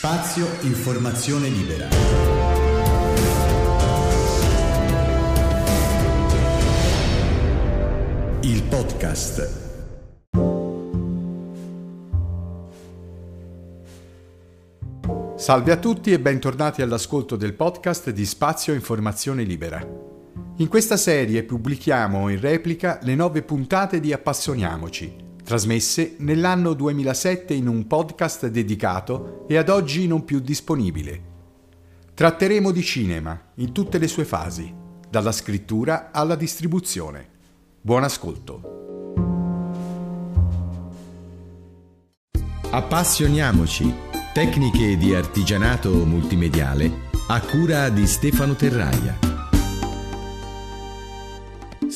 Spazio Informazione Libera. Il podcast. Salve a tutti e bentornati all'ascolto del podcast di Spazio Informazione Libera. In questa serie pubblichiamo in replica le nove puntate di Appassioniamoci, trasmesse nell'anno 2007 in un podcast dedicato e ad oggi non più disponibile. Tratteremo di cinema in tutte le sue fasi, dalla scrittura alla distribuzione. Buon ascolto. Appassioniamoci. Tecniche di artigianato multimediale a cura di Stefano Terraia.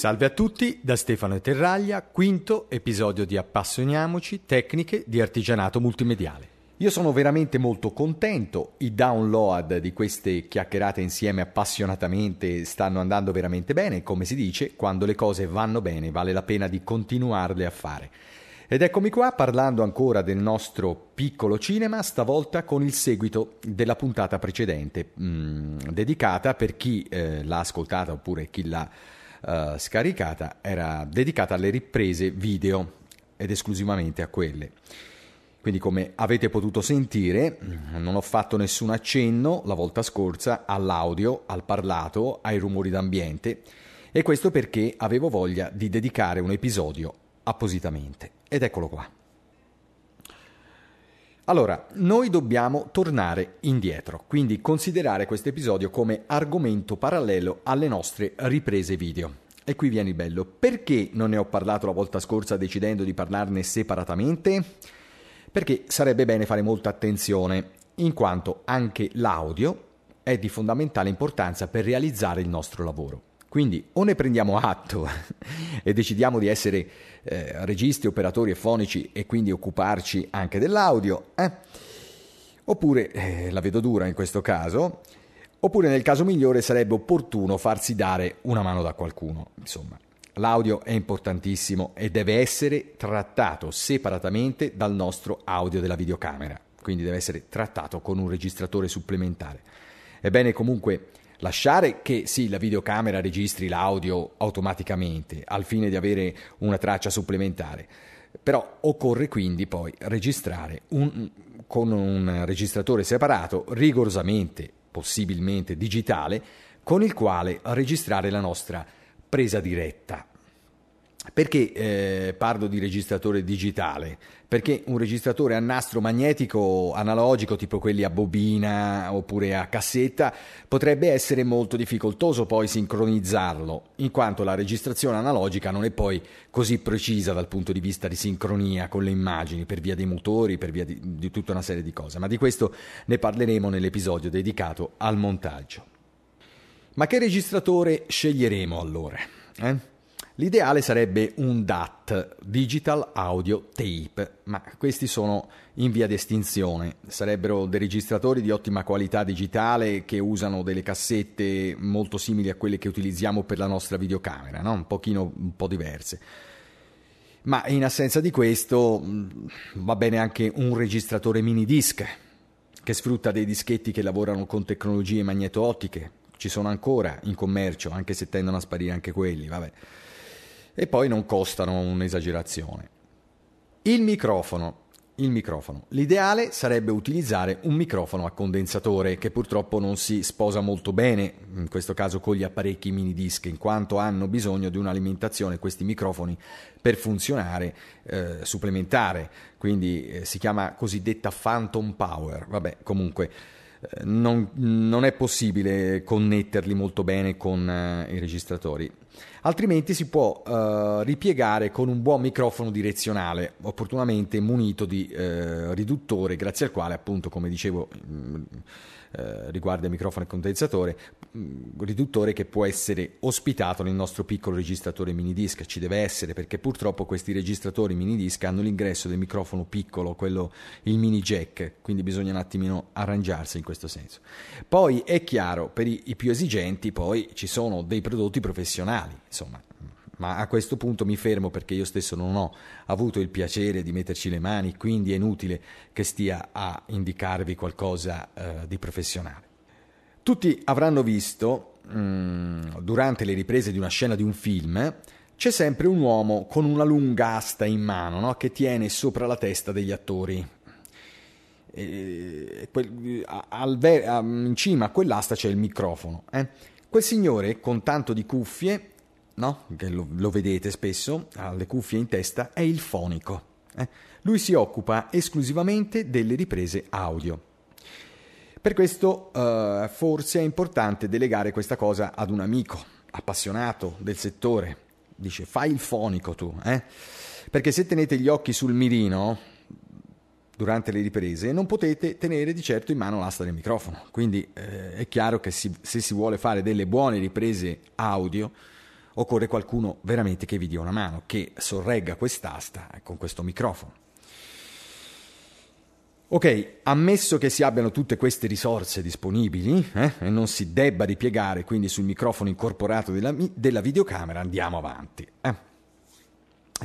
Salve a tutti da Stefano Terraglia, quinto episodio di Appassioniamoci, tecniche di artigianato multimediale. Io sono veramente molto contento, i download di queste chiacchierate insieme appassionatamente stanno andando veramente bene, come si dice, quando le cose vanno bene vale la pena di continuarle a fare. Ed eccomi qua parlando ancora del nostro piccolo cinema, stavolta con il seguito della puntata precedente, mh, mm, dedicata per chi eh, l'ha ascoltata oppure chi l'ha uh, scaricata era dedicata alle riprese video ed esclusivamente a quelle. Quindi come avete potuto sentire non ho fatto nessun accenno la volta scorsa all'audio, al parlato, ai rumori d'ambiente e questo perché avevo voglia di dedicare un episodio appositamente. Ed eccolo qua. Allora, noi dobbiamo tornare indietro, quindi considerare questo episodio come argomento parallelo alle nostre riprese video. E qui viene il bello. Perché non ne ho parlato la volta scorsa decidendo di parlarne separatamente? Perché sarebbe bene fare molta attenzione, in quanto anche l'audio è di fondamentale importanza per realizzare il nostro lavoro. Quindi o ne prendiamo atto e decidiamo di essere eh, registi, operatori e fonici e quindi occuparci anche dell'audio, eh? oppure eh, la vedo dura in questo caso, oppure nel caso migliore sarebbe opportuno farsi dare una mano da qualcuno. Insomma, l'audio è importantissimo e deve essere trattato separatamente dal nostro audio della videocamera, quindi deve essere trattato con un registratore supplementare. È bene comunque Lasciare che sì, la videocamera registri l'audio automaticamente al fine di avere una traccia supplementare, però occorre quindi poi registrare un, con un registratore separato, rigorosamente, possibilmente digitale, con il quale registrare la nostra presa diretta. Perché eh, parlo di registratore digitale? Perché un registratore a nastro magnetico analogico, tipo quelli a bobina oppure a cassetta, potrebbe essere molto difficoltoso poi sincronizzarlo, in quanto la registrazione analogica non è poi così precisa dal punto di vista di sincronia con le immagini, per via dei motori, per via di, di tutta una serie di cose. Ma di questo ne parleremo nell'episodio dedicato al montaggio. Ma che registratore sceglieremo allora? Eh? L'ideale sarebbe un DAT, Digital Audio Tape, ma questi sono in via di estinzione. Sarebbero dei registratori di ottima qualità digitale che usano delle cassette molto simili a quelle che utilizziamo per la nostra videocamera, no? un pochino un po' diverse. Ma in assenza di questo mm, va bene anche un registratore mini disc che sfrutta dei dischetti che lavorano con tecnologie magneto-ottiche. Ci sono ancora in commercio, anche se tendono a sparire anche quelli, vabbè e poi non costano un'esagerazione. Il microfono. Il microfono. L'ideale sarebbe utilizzare un microfono a condensatore che purtroppo non si sposa molto bene, in questo caso con gli apparecchi mini disc, in quanto hanno bisogno di un'alimentazione questi microfoni per funzionare eh, supplementare, quindi eh, si chiama cosiddetta phantom power. Vabbè, comunque eh, non, non, è possibile connetterli molto bene con uh, i registratori. Altrimenti si può uh, ripiegare con un buon microfono direzionale, opportunamente munito di uh, riduttore, grazie al quale, appunto, come dicevo, mh, mm, eh, riguarda il microfono e condensatore, mm, riduttore che può essere ospitato nel nostro piccolo registratore mini disc. Ci deve essere perché purtroppo questi registratori mini disc hanno l'ingresso del microfono piccolo, quello il mini jack, quindi bisogna un attimino arrangiarsi in questo senso. Poi è chiaro, per i, i più esigenti, poi ci sono dei prodotti professionali, insomma ma a questo punto mi fermo perché io stesso non ho avuto il piacere di metterci le mani, quindi è inutile che stia a indicarvi qualcosa eh, di professionale. Tutti avranno visto, mh, mm, durante le riprese di una scena di un film, c'è sempre un uomo con una lunga asta in mano no? che tiene sopra la testa degli attori. E, quel, al, in cima a quell'asta c'è il microfono. Eh? Quel signore con tanto di cuffie, no? che lo, lo, vedete spesso, ha le cuffie in testa, è il fonico. Eh? Lui si occupa esclusivamente delle riprese audio. Per questo eh, forse è importante delegare questa cosa ad un amico appassionato del settore, dice fai il fonico tu, eh? Perché se tenete gli occhi sul mirino durante le riprese non potete tenere di certo in mano l'asta del microfono. Quindi eh, è chiaro che si, se si vuole fare delle buone riprese audio occorre qualcuno veramente che vi dia una mano, che sorregga quest'asta con questo microfono. Ok, ammesso che si abbiano tutte queste risorse disponibili eh, e non si debba ripiegare quindi sul microfono incorporato della, della videocamera, andiamo avanti. Eh.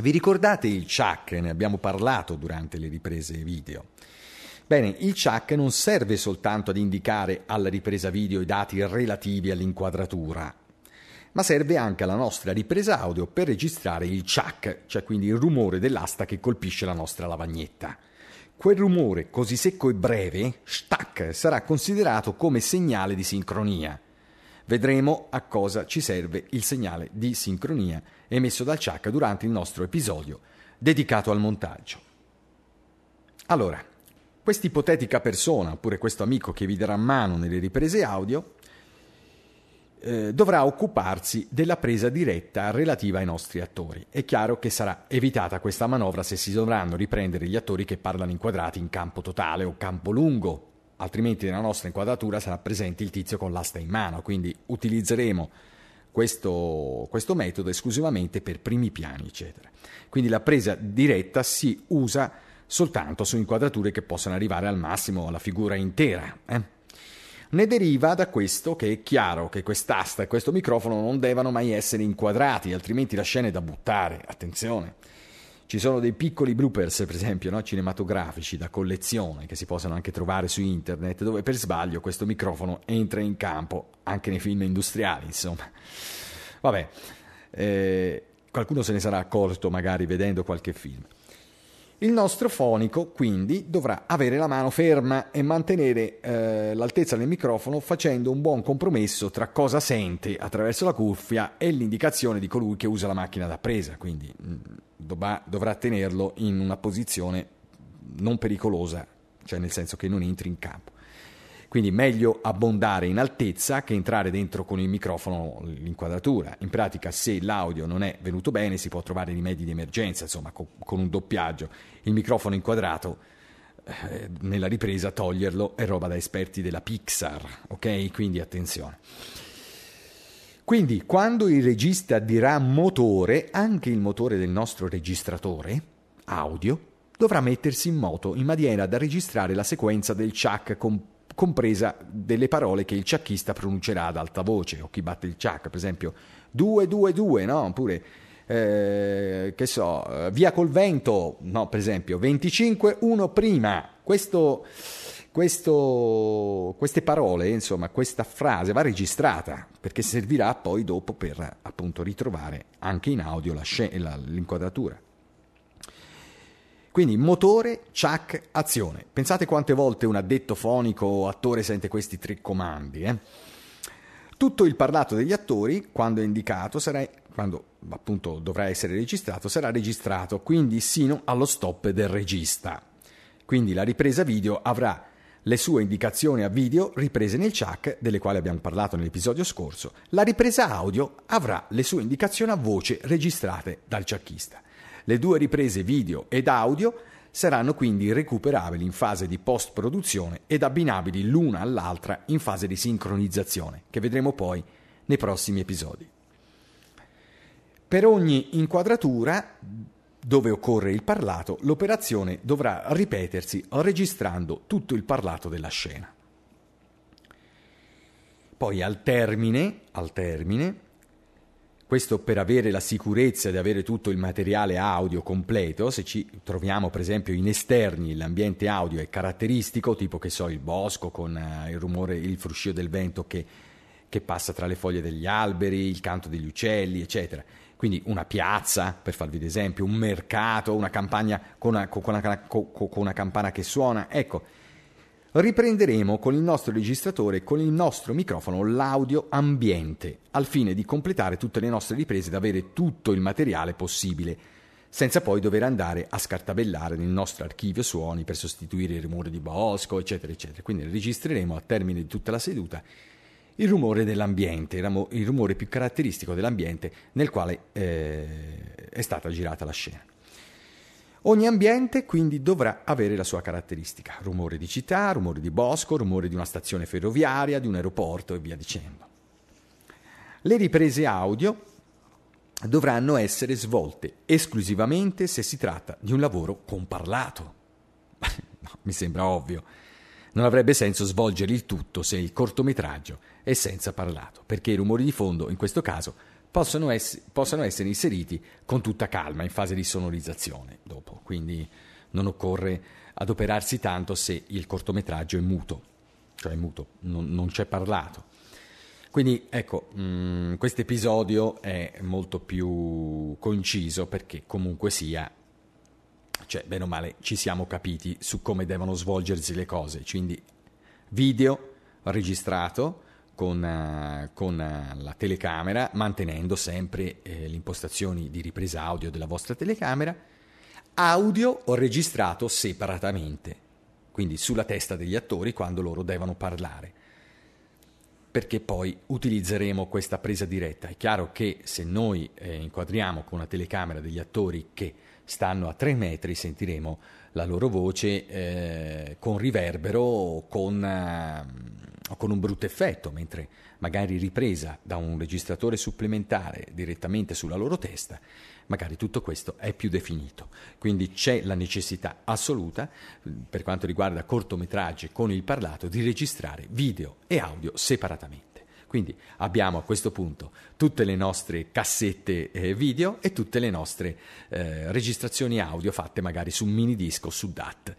Vi ricordate il chuck? Ne abbiamo parlato durante le riprese video. Bene, il chuck non serve soltanto ad indicare alla ripresa video i dati relativi all'inquadratura, ma serve anche alla nostra ripresa audio per registrare il chuck, cioè quindi il rumore dell'asta che colpisce la nostra lavagnetta. Quel rumore così secco e breve, stack, sarà considerato come segnale di sincronia. Vedremo a cosa ci serve il segnale di sincronia emesso dal Chuck durante il nostro episodio dedicato al montaggio. Allora, quest'ipotetica persona, oppure questo amico che vi darà mano nelle riprese audio, eh, dovrà occuparsi della presa diretta relativa ai nostri attori. È chiaro che sarà evitata questa manovra se si dovranno riprendere gli attori che parlano inquadrati in campo totale o campo lungo, altrimenti nella nostra inquadratura sarà presente il tizio con l'asta in mano, quindi utilizzeremo questo, questo metodo esclusivamente per primi piani, eccetera. Quindi la presa diretta si usa soltanto su inquadrature che possono arrivare al massimo alla figura intera. Eh? Ne deriva da questo che è chiaro che quest'asta e questo microfono non devono mai essere inquadrati, altrimenti la scena è da buttare. Attenzione. Ci sono dei piccoli bloopers, per esempio, no? cinematografici da collezione che si possono anche trovare su internet, dove per sbaglio questo microfono entra in campo anche nei film industriali, insomma. Vabbè, eh, qualcuno se ne sarà accorto magari vedendo qualche film. Il nostro fonico quindi dovrà avere la mano ferma e mantenere eh, l'altezza del microfono facendo un buon compromesso tra cosa sente attraverso la cuffia e l'indicazione di colui che usa la macchina da presa, quindi mm, dovrà, dovrà tenerlo in una posizione non pericolosa, cioè nel senso che non entri in campo. Quindi meglio abbondare in altezza che entrare dentro con il microfono l'inquadratura. In pratica se l'audio non è venuto bene si può trovare rimedi di emergenza, insomma con, con un doppiaggio. Il microfono inquadrato eh, nella ripresa toglierlo è roba da esperti della Pixar, ok? Quindi attenzione. Quindi quando il regista dirà motore, anche il motore del nostro registratore audio dovrà mettersi in moto in maniera da registrare la sequenza del chuck con compresa delle parole che il ciacchista pronuncerà ad alta voce, o chi batte il ciac, per esempio 222, no? Oppure, eh, che so, via col vento, no? Per esempio 25, 1 prima. Questo, questo, queste parole, insomma, questa frase va registrata perché servirà poi dopo per appunto ritrovare anche in audio la l'inquadratura. Quindi motore, chuck, azione. Pensate quante volte un addetto fonico o attore sente questi tre comandi. Eh? Tutto il parlato degli attori, quando è indicato, sarà, quando appunto dovrà essere registrato, sarà registrato, quindi sino allo stop del regista. Quindi la ripresa video avrà le sue indicazioni a video riprese nel chuck, delle quali abbiamo parlato nell'episodio scorso. La ripresa audio avrà le sue indicazioni a voce registrate dal chuckista. Le due riprese video ed audio saranno quindi recuperabili in fase di post-produzione ed abbinabili l'una all'altra in fase di sincronizzazione, che vedremo poi nei prossimi episodi. Per ogni inquadratura dove occorre il parlato, l'operazione dovrà ripetersi registrando tutto il parlato della scena. Poi al termine, al termine Questo per avere la sicurezza di avere tutto il materiale audio completo, se ci troviamo per esempio in esterni, l'ambiente audio è caratteristico, tipo che so il bosco con eh, il rumore, il fruscio del vento che, che passa tra le foglie degli alberi, il canto degli uccelli, eccetera. Quindi una piazza, per farvi l'esempio, un mercato, una campagna con una, con una, con una campana che suona. Ecco, riprenderemo con il nostro registratore e con il nostro microfono l'audio ambiente, al fine di completare tutte le nostre riprese ed avere tutto il materiale possibile, senza poi dover andare a scartabellare nel nostro archivio suoni per sostituire il rumore di bosco, eccetera, eccetera. Quindi registreremo a termine di tutta la seduta il rumore dell'ambiente, il rumore più caratteristico dell'ambiente nel quale eh, è stata girata la scena. Ogni ambiente quindi dovrà avere la sua caratteristica, rumore di città, rumore di bosco, rumore di una stazione ferroviaria, di un aeroporto e via dicendo. Le riprese audio dovranno essere svolte esclusivamente se si tratta di un lavoro comparlato. no, mi sembra ovvio. Non avrebbe senso svolgere il tutto se il cortometraggio è senza parlato, perché i rumori di fondo, in questo caso, possono, ess- possano essere inseriti con tutta calma in fase di sonorizzazione dopo, quindi non occorre adoperarsi tanto se il cortometraggio è muto, cioè è muto, non, non c'è parlato. Quindi ecco, mm, questo episodio è molto più conciso perché comunque sia, cioè bene o male ci siamo capiti su come devono svolgersi le cose, quindi video registrato, con, uh, con uh, la telecamera, mantenendo sempre eh, le impostazioni di ripresa audio della vostra telecamera, audio registrato separatamente, quindi sulla testa degli attori quando loro devono parlare. Perché poi utilizzeremo questa presa diretta. È chiaro che se noi eh, inquadriamo con una telecamera degli attori che stanno a tre metri, sentiremo la loro voce eh, con riverbero o con eh, con un brutto effetto, mentre magari ripresa da un registratore supplementare direttamente sulla loro testa, magari tutto questo è più definito. Quindi c'è la necessità assoluta, per quanto riguarda cortometraggi con il parlato, di registrare video e audio separatamente. Quindi abbiamo a questo punto tutte le nostre cassette eh, video e tutte le nostre eh, registrazioni audio fatte magari su un mini disco su DAT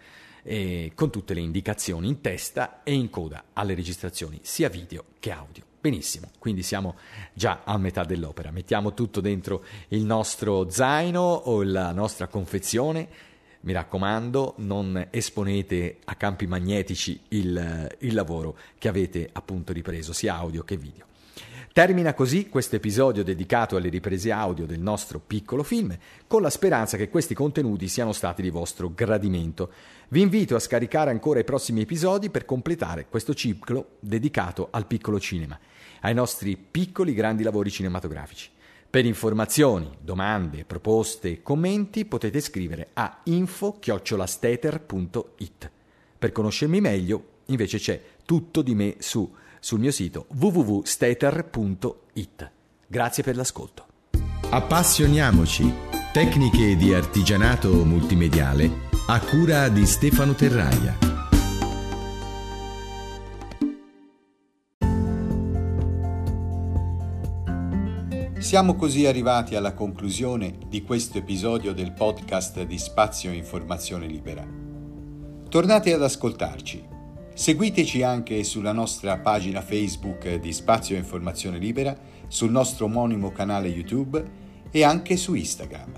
eh, con tutte le indicazioni in testa e in coda alle registrazioni sia video che audio. Benissimo, quindi siamo già a metà dell'opera. Mettiamo tutto dentro il nostro zaino o la nostra confezione. Mi raccomando, non esponete a campi magnetici il, il lavoro che avete appunto ripreso, sia audio che video. Termina così questo episodio dedicato alle riprese audio del nostro piccolo film, con la speranza che questi contenuti siano stati di vostro gradimento. Vi invito a scaricare ancora i prossimi episodi per completare questo ciclo dedicato al piccolo cinema, ai nostri piccoli grandi lavori cinematografici. Per informazioni, domande, proposte, commenti potete scrivere a info-stater.it. Per conoscermi meglio, invece c'è tutto di me su sul mio sito www.stater.it. Grazie per l'ascolto. Appassioniamoci. Tecniche di artigianato multimediale a cura di Stefano Terraia. Siamo così arrivati alla conclusione di questo episodio del podcast di Spazio Informazione Libera. Tornate ad ascoltarci Seguiteci anche sulla nostra pagina Facebook di Spazio Informazione Libera, sul nostro omonimo canale YouTube e anche su Instagram.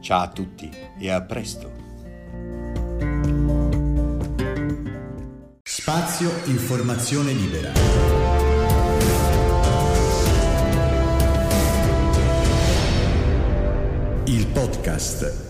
Ciao a tutti e a presto! Spazio Informazione Libera. Il podcast